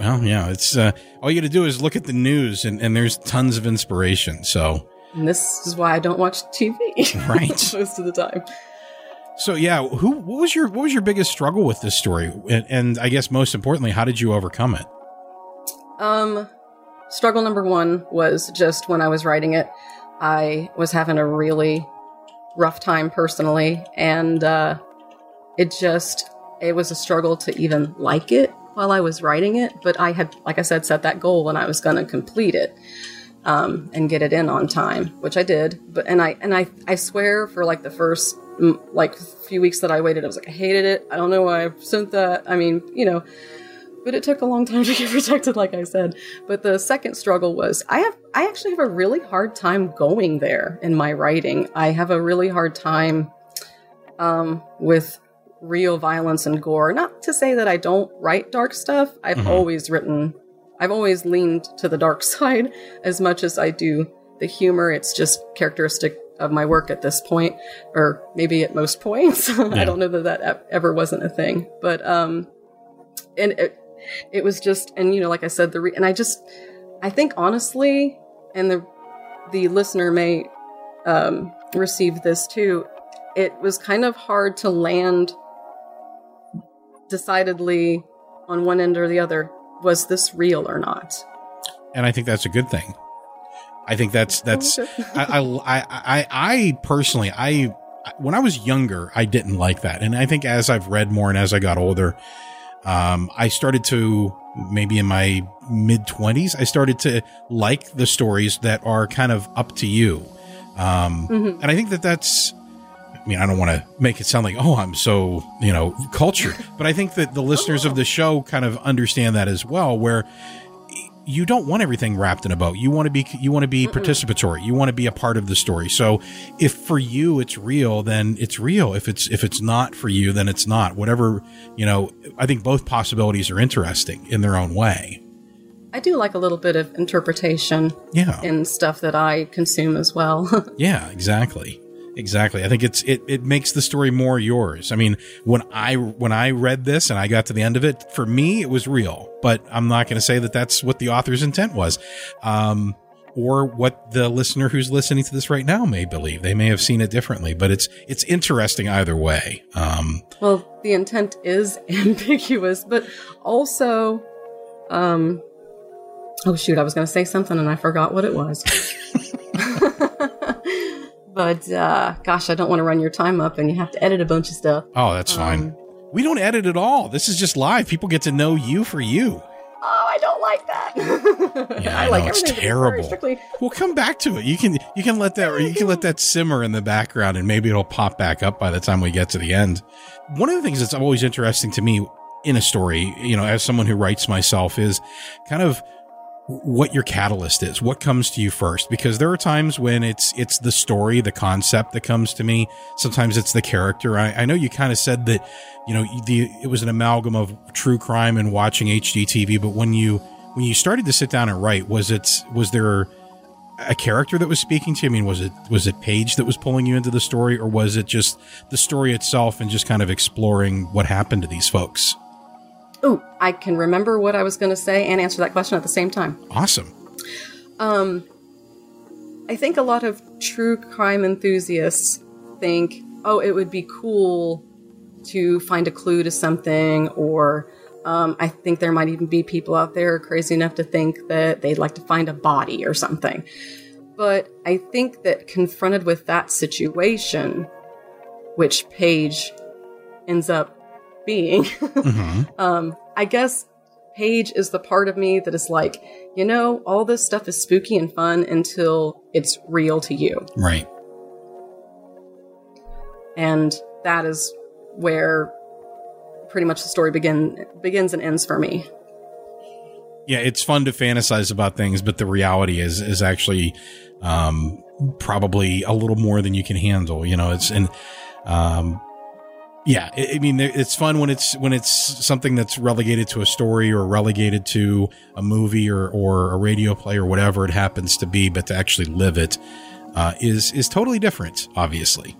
Well, yeah, it's uh, all you got to do is look at the news and, and there's tons of inspiration. So, And this is why I don't watch TV. Right. most of the time. so yeah, who, what was your, what was your biggest struggle with this story? And, and I guess most importantly, how did you overcome it? Um, struggle number one was just when I was writing it, I was having a really rough time personally, and uh, it just it was a struggle to even like it while I was writing it. But I had, like I said, set that goal and I was going to complete it um, and get it in on time, which I did. But and I and I I swear for like the first like few weeks that I waited, I was like I hated it. I don't know why I sent that. I mean, you know but it took a long time to get rejected like i said but the second struggle was i have i actually have a really hard time going there in my writing i have a really hard time um, with real violence and gore. Not to say that i don't write dark stuff. I've Mhm. always written i've always leaned to the dark side as much as i do the humor. It's just characteristic of my work at this point or maybe at most points. I don't know that that ever wasn't a thing but um and it, it was just and you know like i said the re- and i just i think honestly and the the listener may um receive this too it was kind of hard to land decidedly on one end or the other was this real or not and I think that's a good thing. I think that's that's I, I I I I personally I when I was younger I didn't like that, and I think as I've read more and as I got older, um, I started to maybe in my mid twenties I started to like the stories that are kind of up to you, um, Mhm. and I think that that's. I mean, I don't want to make it sound like, oh, I'm so, you know, cultured, but I think that the listeners of the show kind of understand that as well, where you don't want everything wrapped in a bow. You want to be you want to be participatory. You want to be a part of the story. So if for you it's real, then it's real. If it's if it's not for you, then it's not. Whatever, you know, I think both possibilities are interesting in their own way. i do like a little bit of interpretation Yeah. in stuff that i consume as well Yeah, exactly. Exactly. I think it's it it makes the story more yours. I mean, when I when I read this and I got to the end of it, for me it was real, but I'm not going to say that that's what the author's intent was. Um or what the listener who's listening to this right now may believe. They may have seen it differently, but it's it's interesting either way. Um Well, the intent is ambiguous, but also, um, oh shoot, I was going to say something and I forgot what it was. but uh, gosh, I don't want to run your time up, and you have to edit a bunch of stuff. oh, that's fine. We don't edit at all. This is just live. People get to know you for you. Oh, I don't like that. Yeah, I, like know it's everything to be very terrible. strictly- We'll come back to it. You can you can let that or you can let that simmer in the background, and maybe it'll pop back up by the time we get to the end. One of the things that's always interesting to me in a story, you know, as someone who writes myself, is kind of what your catalyst is what comes to you first because there are times when it's it's the story the concept that comes to me. Sometimes it's the character. I, I know you kind of said that you know the it was an amalgam of true crime and watching HGTV but when you when you started to sit down and write was it was there a character that was speaking to you? I mean was it was it paige that was pulling you into the story or was it just the story itself and just kind of exploring what happened to these folks Ooh, I can remember what I was going to say and answer that question at the same time. awesome Um, I think a lot of true crime enthusiasts think, oh, it would be cool to find a clue to something, or um, I think there might even be people out there crazy enough to think that they'd like to find a body or something. But I think that confronted with that situation, which Paige ends up being, um, I guess Paige is the part of me that is like, you know, all this stuff is spooky and fun until it's real to you. right And that is where pretty much the story begin begins and ends for me. yeah, it's fun to fantasize about things, but the reality is is actually um, probably a little more than you can handle. You know, it's and um, yeah, I mean, it's fun when it's when it's something that's relegated to a story or relegated to a movie or or a radio play or whatever it happens to be. But to actually live it uh, is is totally different. Obviously,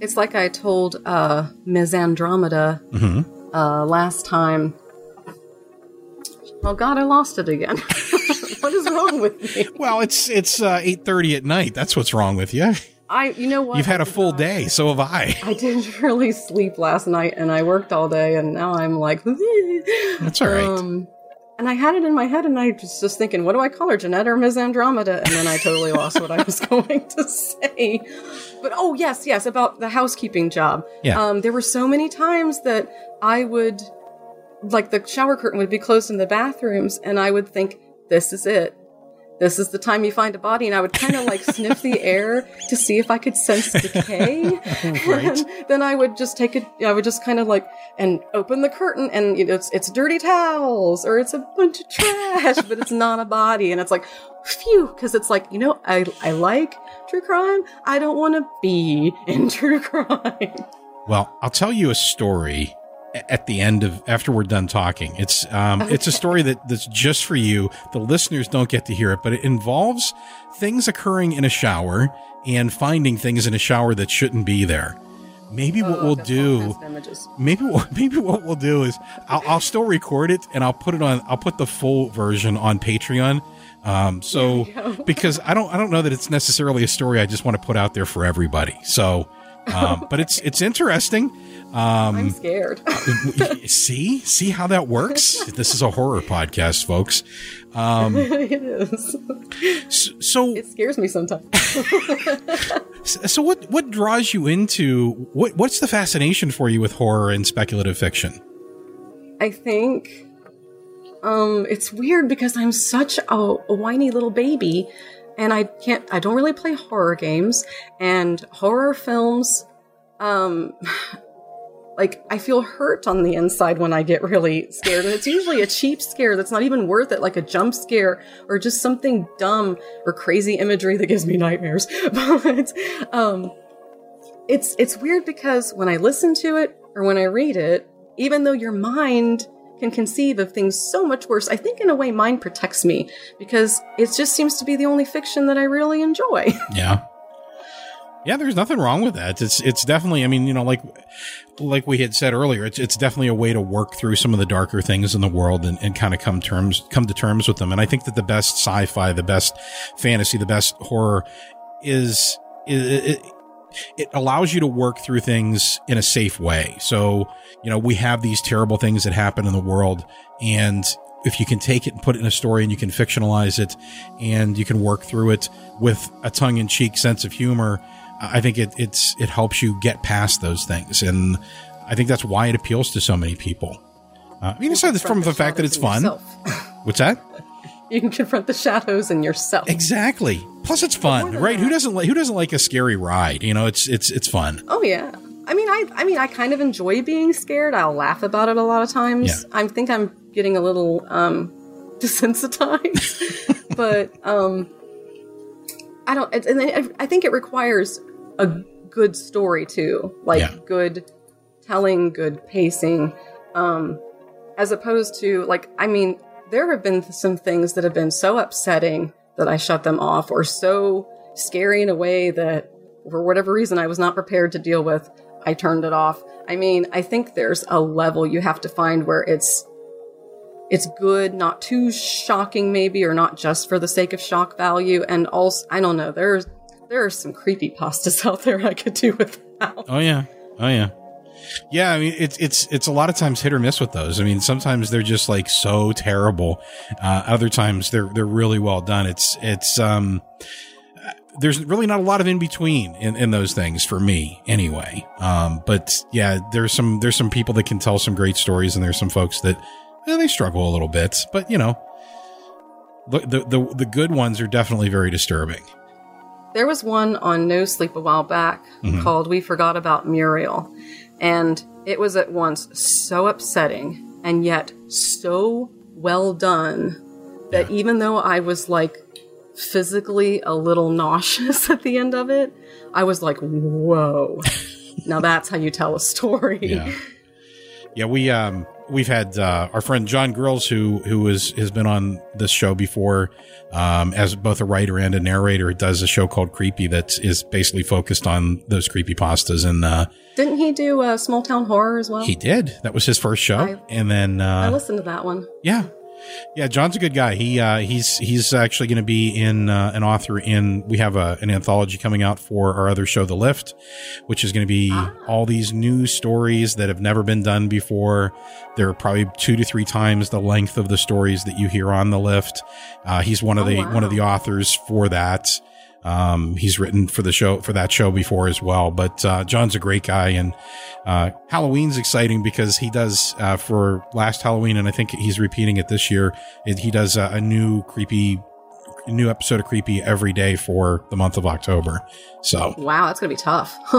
It's like I told uh, Ms. Andromeda hmm uh, last time. Oh God, I lost it again. what is wrong with me? Well, it's it's uh, eight thirty at night. That's what's wrong with you. I, you know what? You've had a full day. So have I. I didn't really sleep last night, and I worked all day, and now I'm like, That's all right. Um, and I had it in my head, and I was just thinking, what do I call her, Jeanette or Ms. Andromeda? And then I totally lost what I was going to say. But oh yes, yes, about the housekeeping job. Yeah. Um, there were so many times that I would, like, the shower curtain would be closed in the bathrooms, and I would think, this is it. This is the time you find a body, and I would kind of like sniff the air to see if I could sense decay. Right. And then I would just take it. I would just kind of like and open the curtain, and you know, it's it's dirty towels or it's a bunch of trash, but it's not a body, and it's like, phew, because it's like you know, I I like true crime. I don't want to be in true crime. Well, I'll tell you a story a- at the end of after we're done talking. It's um it's a story that that's just for you. The listeners don't get to hear it, but it involves things occurring in a shower and finding things in a shower that shouldn't be there. Maybe what Oh, we'll do kinds of images. maybe what maybe what we'll do is I'll, I'll still record it and I'll put it on I'll put the full version on Patreon. Um, so because I don't I don't know that it's necessarily a story I just want to put out there for everybody. So, um, but it's it's interesting. Um, I'm scared. see see how that works. This is a horror podcast, folks. Um, it is. so it scares me sometimes. so what what draws you into what what's the fascination for you with horror and speculative fiction? I think um it's weird because I'm such a, a whiny little baby and I can't I don't really play horror games and horror films um like I feel hurt on the inside when I get really scared and it's usually a cheap scare that's not even worth it like a jump scare or just something dumb or crazy imagery that gives me nightmares. But um it's it's weird because when I listen to it or when I read it, even though your mind can conceive of things so much worse, I think in a way mine protects me because it just seems to be the only fiction that I really enjoy. Yeah. Yeah, there's nothing wrong with that. It's it's definitely I mean, you know, like like we had said earlier, it's it's definitely a way to work through some of the darker things in the world and, and kind of come terms come to terms with them. And I think that the best sci-fi, the best fantasy, the best horror is is it, allows you to work through things in a safe way. So, you know, we have these terrible things that happen in the world and if you can take it and put it in a story and you can fictionalize it and you can work through it with a tongue in cheek sense of humor, I think it, it's, it helps you get past those things. And I think that's why it appeals to so many people. Uh, I mean, aside from the fact that it's fun. What's that? you can confront the shadows in yourself. Exactly. Plus, it's fun, right? Who doesn't like Who doesn't like a scary ride? You know, it's it's it's fun. Oh yeah. I mean, I I mean, I kind of enjoy being scared. I'll laugh about it a lot of times. I think I'm getting a little um desensitized, but um, I don't. And I, I think it requires a good story too, like Yeah. good telling, good pacing, um, as opposed to like. I mean, there have been some things that have been so upsetting that I shut them off, or so scary in a way that, for whatever reason, I was not prepared to deal with. I turned it off. I mean, I think there's a level you have to find where it's it's good, not too shocking, maybe, or not just for the sake of shock value. And also, I don't know, there's there are some creepy pastas out there I could do without. Oh yeah. Oh yeah. Yeah, I mean it's it's it's a lot of times hit or miss with those. I mean, sometimes they're just like so terrible. Uh, other times they're they're really well done. It's it's um there's really not a lot of in between in, in those things for me anyway. Um, but yeah, there's some there's some people that can tell some great stories, and there's some folks that eh, they struggle a little bit. But you know, the the the, the good ones are definitely very disturbing. There was one on No Sleep a while back Mhm. called We Forgot About Muriel. And it was at once so upsetting and yet so well done that even though I was like physically a little nauseous at the end of it, I was like, whoa. now that's how you tell a story. Yeah. Yeah, we um we've had uh, our friend Jon Grilz who who is has been on this show before um, as both a writer and a narrator. Does a show called Creepy that is basically focused on those creepy pastas and uh, Didn't he do a small town horror as well? he did. That was his first show, I- and then I uh, listened to that one. yeah. Yeah, Jon's a good guy. He uh, he's he's actually going to be in uh, an author in. We have a, an anthology coming out for our other show, The Lift, which is going to be all these new stories that have never been done before. They're probably two to three times the length of the stories that you hear on The Lift. Uh, he's one of the one of the authors for that. Um, he's written for the show for that show before as well. But uh, Jon's a great guy, and uh, Halloween's exciting because he does uh, for last Halloween, and I think he's repeating it this year. It, he does a, a new creepy, new episode of creepy every day for the month of October. So Wow, that's gonna be tough.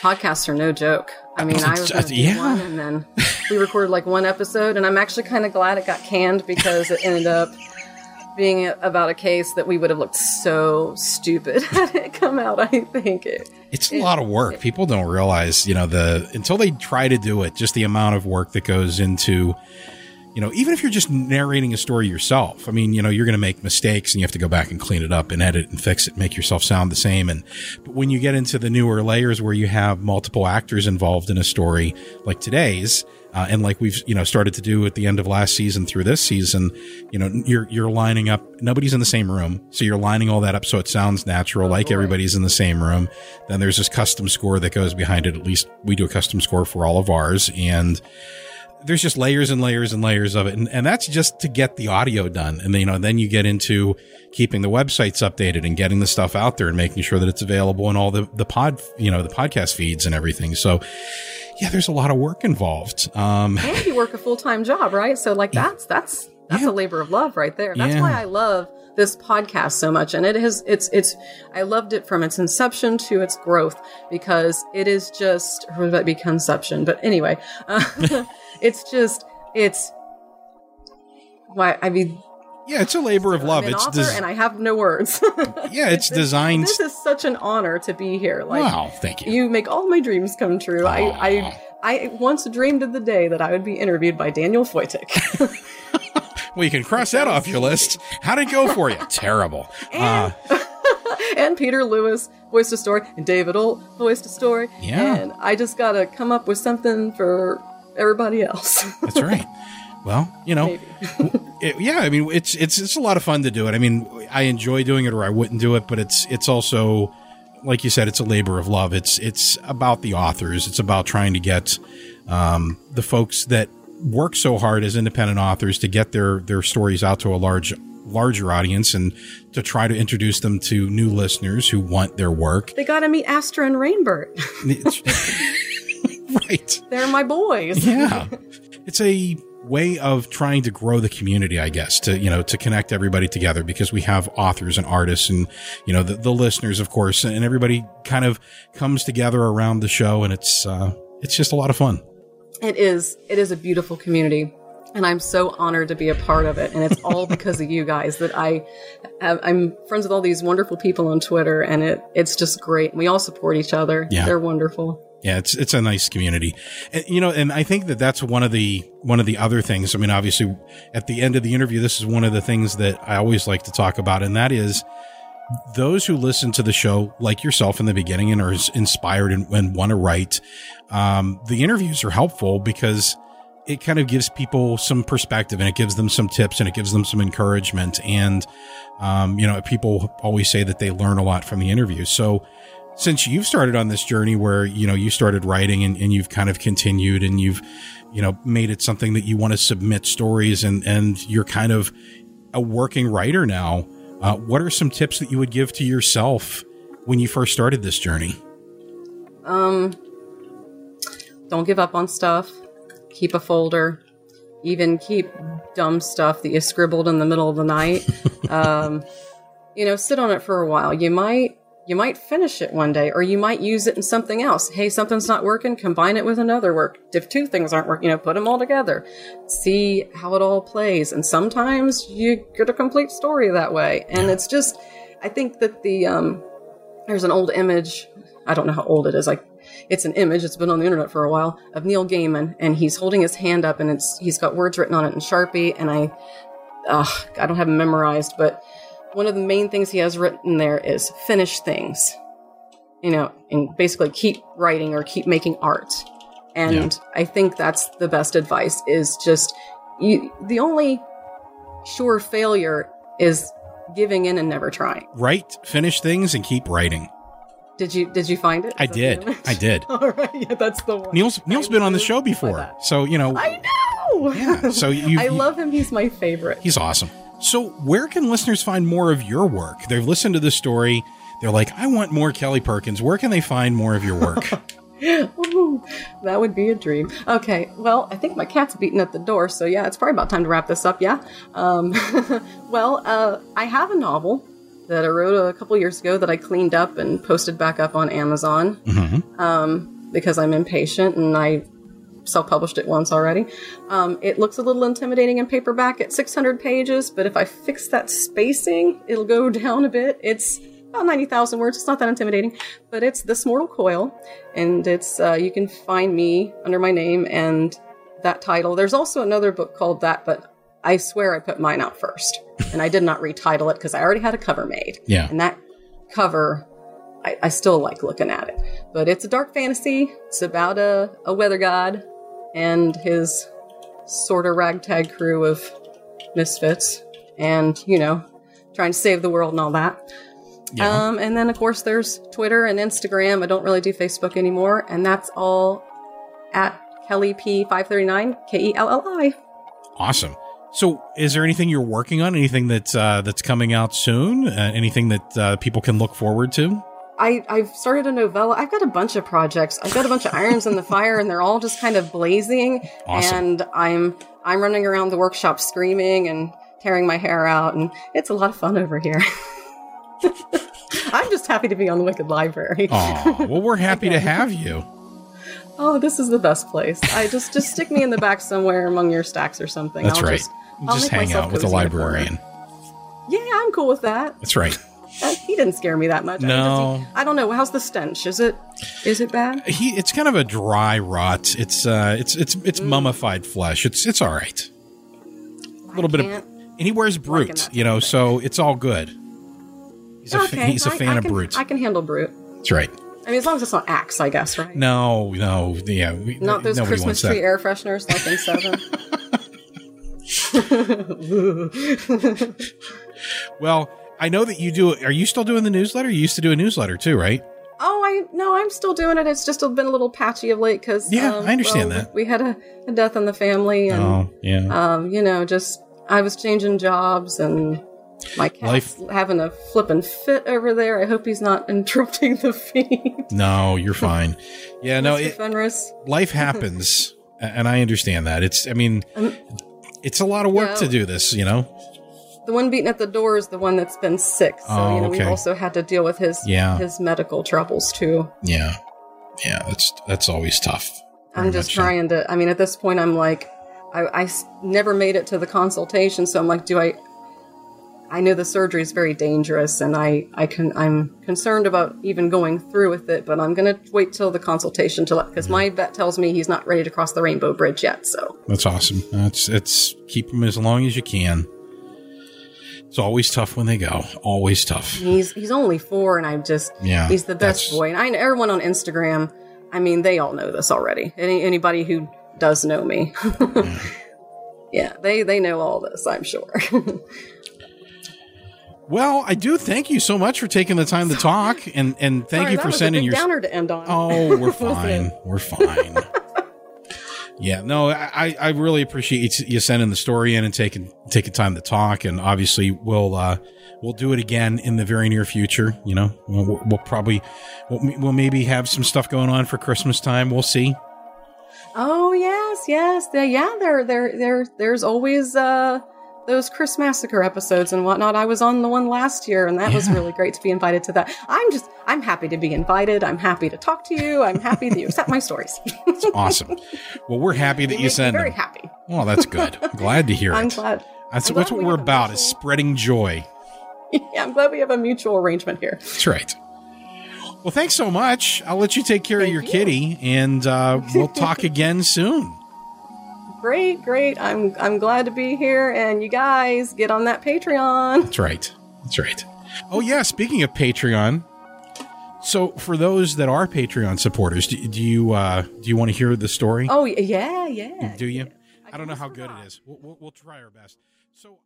Podcasts are no joke. I mean, I was gonna Yeah. one, and then we recorded like one episode, and I'm actually kind of glad it got canned because it ended up being about a case that we would have looked so stupid had it come out. I think it. It's a lot of work. People don't realize, you know, the until they try to do it, just the amount of work that goes into, you know, even if you're just narrating a story yourself. I mean, you know, you're going to make mistakes and you have to go back and clean it up and edit and fix it, and make yourself sound the same. And but when you get into the newer layers where you have multiple actors involved in a story, like today's, uh, and like we've you know started to do at the end of last season through this season, you know, you're you're lining up. Nobody's in the same room, so you're lining all that up so it sounds natural, like everybody's in the same room. Then there's this custom score that goes behind it. At least we do a custom score for all of ours, and there's just layers and layers and layers of it, and, and that's just to get the audio done. And then, you know, then you get into keeping the websites updated and getting the stuff out there and making sure that it's available in all the the pod, you know, the podcast feeds and everything. So, yeah, there's a lot of work involved. Um, And you work a full time job, right? So like that's that's that's a labor of love right there. That's Yeah. why I love this podcast so much, and it has it's it's I loved it from its inception to its growth because it is just that be conception? But anyway, uh, it's just it's why I mean. Yeah, it's a labor of love. I'm an It's author, des- and I have no words. yeah, it's designed. This is such an honor to be here. Like, Wow, thank you. You make all my dreams come true. I, I, I once dreamed of the day that I would be interviewed by Daniel Foytik. well, you can cross that off your list. How did it go for you? Terrible. Uh, and Peter Lewis voiced a story, and David Olt voiced a story. Yeah. And I just got to come up with something for everybody else. That's right. Well, you know, it, yeah. I mean, it's it's it's a lot of fun to do it. I mean, I enjoy doing it, or I wouldn't do it. But it's it's also, like you said, it's a labor of love. It's it's about the authors. It's about trying to get um, the folks that work so hard as independent authors to get their their stories out to a large larger audience and to try to introduce them to new listeners who want their work. they got to meet Astra and Rainbird. right. They're my boys. Yeah. it's a way of trying to grow the community, I guess, to, you know, to connect everybody together because we have authors and artists and, you know, the, the listeners, of course, and everybody kind of comes together around the show and it's, uh, it's just a lot of fun. It is. It is a beautiful community. And I'm so honored to be a part of it. And it's all because of you guys that I, have, I'm friends with all these wonderful people on Twitter and it, it's just great. We all support each other. Yeah. They're wonderful. Yeah, it's it's a nice community, and, you know, and I think that that's one of the one of the other things. I mean, obviously, at the end of the interview, this is one of the things that I always like to talk about, and that is those who listen to the show, like yourself in the beginning, and are inspired and, and want to write. Um, the interviews are helpful because it kind of gives people some perspective and it gives them some tips and it gives them some encouragement. And, um, you know, people always say that they learn a lot from the interview. So, since you've started on this journey where, you know, you started writing and, and you've kind of continued and you've, you know, made it something that you want to submit stories and, and you're kind of a working writer now, uh, what are some tips that you would give to yourself when you first started this journey? Um, don't give up on stuff. Keep a folder. Even keep dumb stuff that you scribbled in the middle of the night. um, you know, sit on it for a while. You might you might finish it one day or you might use it in something else. Hey, something's not working, combine it with another work. If two things aren't working, you know, put them all together. See how it all plays. And sometimes you get a complete story that way. And it's just, I think that the, um, there's an old image. I don't know how old it is. Like, it's an image. It's been on the internet for a while of Neil Gaiman, and he's holding his hand up, and it's he's got words written on it in Sharpie, and I, uh, I don't have them memorized, but one of the main things he has written there is finish things, you know, and basically keep writing or keep making art. And Yeah. I think that's the best advice is just you the only sure failure is giving in and never trying. Write, finish things, and keep writing. Did you did you find it? I Is the did. I did. All right, yeah, that's the one. Neil's Neil's been on the show before, so you know I know. Yeah, so you- I love him. He's my favorite. he's awesome. So where can listeners find more of your work? They've listened to the story. They're like, I want more Kelli Perkins. Where can they find more of your work? Ooh, that would be a dream. Okay, well, I think my cat's beating at the door, so yeah, it's probably about time to wrap this up. Yeah. Um, well, uh, I have a novel that I wrote a couple years ago that I cleaned up and posted back up on Amazon Mm-hmm. um, because I'm impatient and I self-published it once already. Um, it looks a little intimidating in paperback at 600 pages, but if I fix that spacing, it'll go down a bit. It's about 90,000 words. It's not that intimidating, but it's This Mortal Coil, and it's uh, you can find me under my name and that title. There's also another book called that, but I swear I put mine out first, and I did not retitle it because I already had a cover made. Yeah. and that cover I, I still like looking at it. But it's a dark fantasy. It's about a, a weather god and his sort of ragtag crew of misfits and, you know, trying to save the world and all that. Yeah. Um, and then, of course, there's Twitter and Instagram. I don't really do Facebook anymore. And that's all at Kelli P539, K E L L I. Awesome. So, is there anything you're working on? Anything that's uh, that's coming out soon? Uh, anything that uh, people can look forward to? I, I've started a novella. I've got a bunch of projects. I've got a bunch of irons in the fire, and they're all just kind of blazing. Awesome. And I'm I'm running around the workshop screaming and tearing my hair out, and it's a lot of fun over here. I'm just happy to be on the Wicked Library. Oh, well, we're happy to have you. Oh, this is the best place. I just just stick me in the back somewhere among your stacks or something. That's I'll right. Just, I'll Just hang out with the cozy in a librarian. Yeah, I'm cool with that. That's right. Uh, he didn't scare me that much. No. I don't know. How's the stench? Is it is it bad? He, it's kind of a dry rot. It's uh, it's it's it's Mm. mummified flesh. It's it's all right. A little bit of, and he wears Brut, you know, so it's all good. He's a fa- okay, he's a I- fan I of can- Brut. I can handle Brut. That's right. I mean, as long as it's not axe, I guess, right? No, no, yeah, we, Not those Christmas tree that. air fresheners like in Seven. Well, I know that you do. Are you still doing the newsletter? You used to do a newsletter too, right? oh, I no, I'm still doing it. It's just been a little patchy of late because Yeah, I understand that. We had a, a death in the family, and Oh, yeah. um, you know, just I was changing jobs and. My cat's having a flippin' fit over there. I hope he's not interrupting the feed. No, you're fine. Yeah, no, it, Fenris. life happens, and I understand that. It's, I mean, Um, it's a lot of work yeah. to do this, you know. The one beating at the door is the one that's been sick. So Oh, you know okay. we've also had to deal with his Yeah. his medical troubles too. Yeah, yeah, that's that's always tough. I'm just trying to. I mean, at this point, I'm like, I never made it to the consultation, so I'm like, do I? I know the surgery is very dangerous, and I I can I'm concerned about even going through with it. But I'm gonna wait till the consultation to because my vet tells me he's not ready to cross the rainbow bridge yet. So That's awesome. That's it's keep him as long as you can. It's always tough when they go. Always tough. he's he's only four, and I'm just Yeah, he's the best boy. And I know everyone on Instagram. I mean, they all know this already. Any anybody who does know me. Yeah, they they know all this, I'm sure. Well, I do thank you so much for taking the time to talk, and and thank Sorry, you for sending your. downer to end on. Oh, we're fine. We're fine. Yeah, no, I, I really appreciate you sending the story in and taking taking time to talk, and obviously we'll uh, we'll do it again in the very near future. You know, we'll, we'll probably we'll, we'll maybe have some stuff going on for Christmas time. We'll see. Oh yes, yes, the, yeah. There, there, there. There's always uh, those Chris Massacre episodes and whatnot. I was on the one last year, and that was really great to be invited to that. I'm just, I'm happy to be invited. I'm happy to talk to you. I'm happy that you accept my stories. Awesome. Well, we're happy that you me send very them. happy. Well, that's good. Glad to hear I'm it. glad. That's I'm glad. that's what we we're about is spreading joy. Yeah, I'm glad we have a mutual arrangement here. That's right. Well, thanks so much. I'll let you take care of your kitty, and uh, we'll talk again soon. Great, great. I'm I'm glad to be here, and you guys get on that Patreon. That's right. That's right. Oh yeah. Speaking of Patreon, so for those that are Patreon supporters, do, do you uh, do you want to hear the story? Oh yeah, yeah. do you? I don't know how good it is. We'll, we'll, we'll try our best. So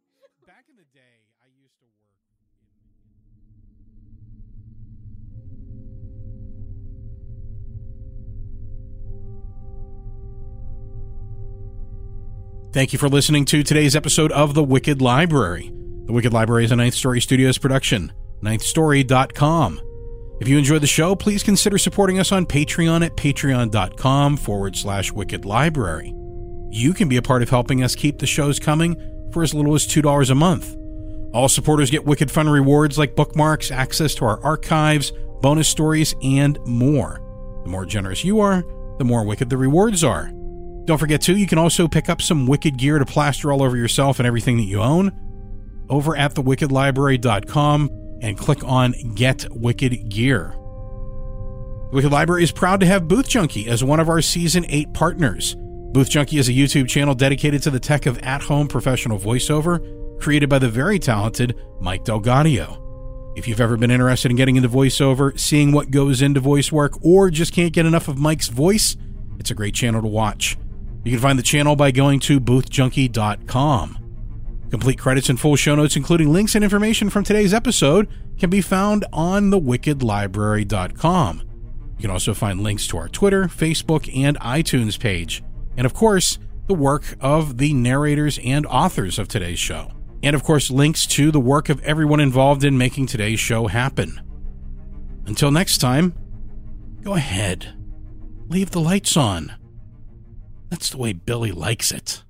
Thank you for listening to today's episode of The Wicked Library. The Wicked Library is a Ninth Story Studios production, ninthstory.com. If you enjoy the show, please consider supporting us on Patreon at patreon.com forward slash wicked library. You can be a part of helping us keep the shows coming for as little as $2 a month. All supporters get wicked fun rewards like bookmarks, access to our archives, bonus stories, and more. The more generous you are, the more wicked the rewards are. Don't forget, too, you can also pick up some wicked gear to plaster all over yourself and everything that you own over at thewickedlibrary.com and click on Get Wicked Gear. The Wicked Library is proud to have Booth Junkie as one of our Season 8 partners. Booth Junkie is a YouTube channel dedicated to the tech of at home professional voiceover, created by the very talented Mike DelGaudio. If you've ever been interested in getting into voiceover, seeing what goes into voice work, or just can't get enough of Mike's voice, it's a great channel to watch. You can find the channel by going to boothjunkie.com. Complete credits and full show notes, including links and information from today's episode, can be found on thewickedlibrary.com. You can also find links to our Twitter, Facebook, and iTunes page. And of course, the work of the narrators and authors of today's show. And of course, links to the work of everyone involved in making today's show happen. Until next time, go ahead. Leave the lights on. That's the way Billy likes it.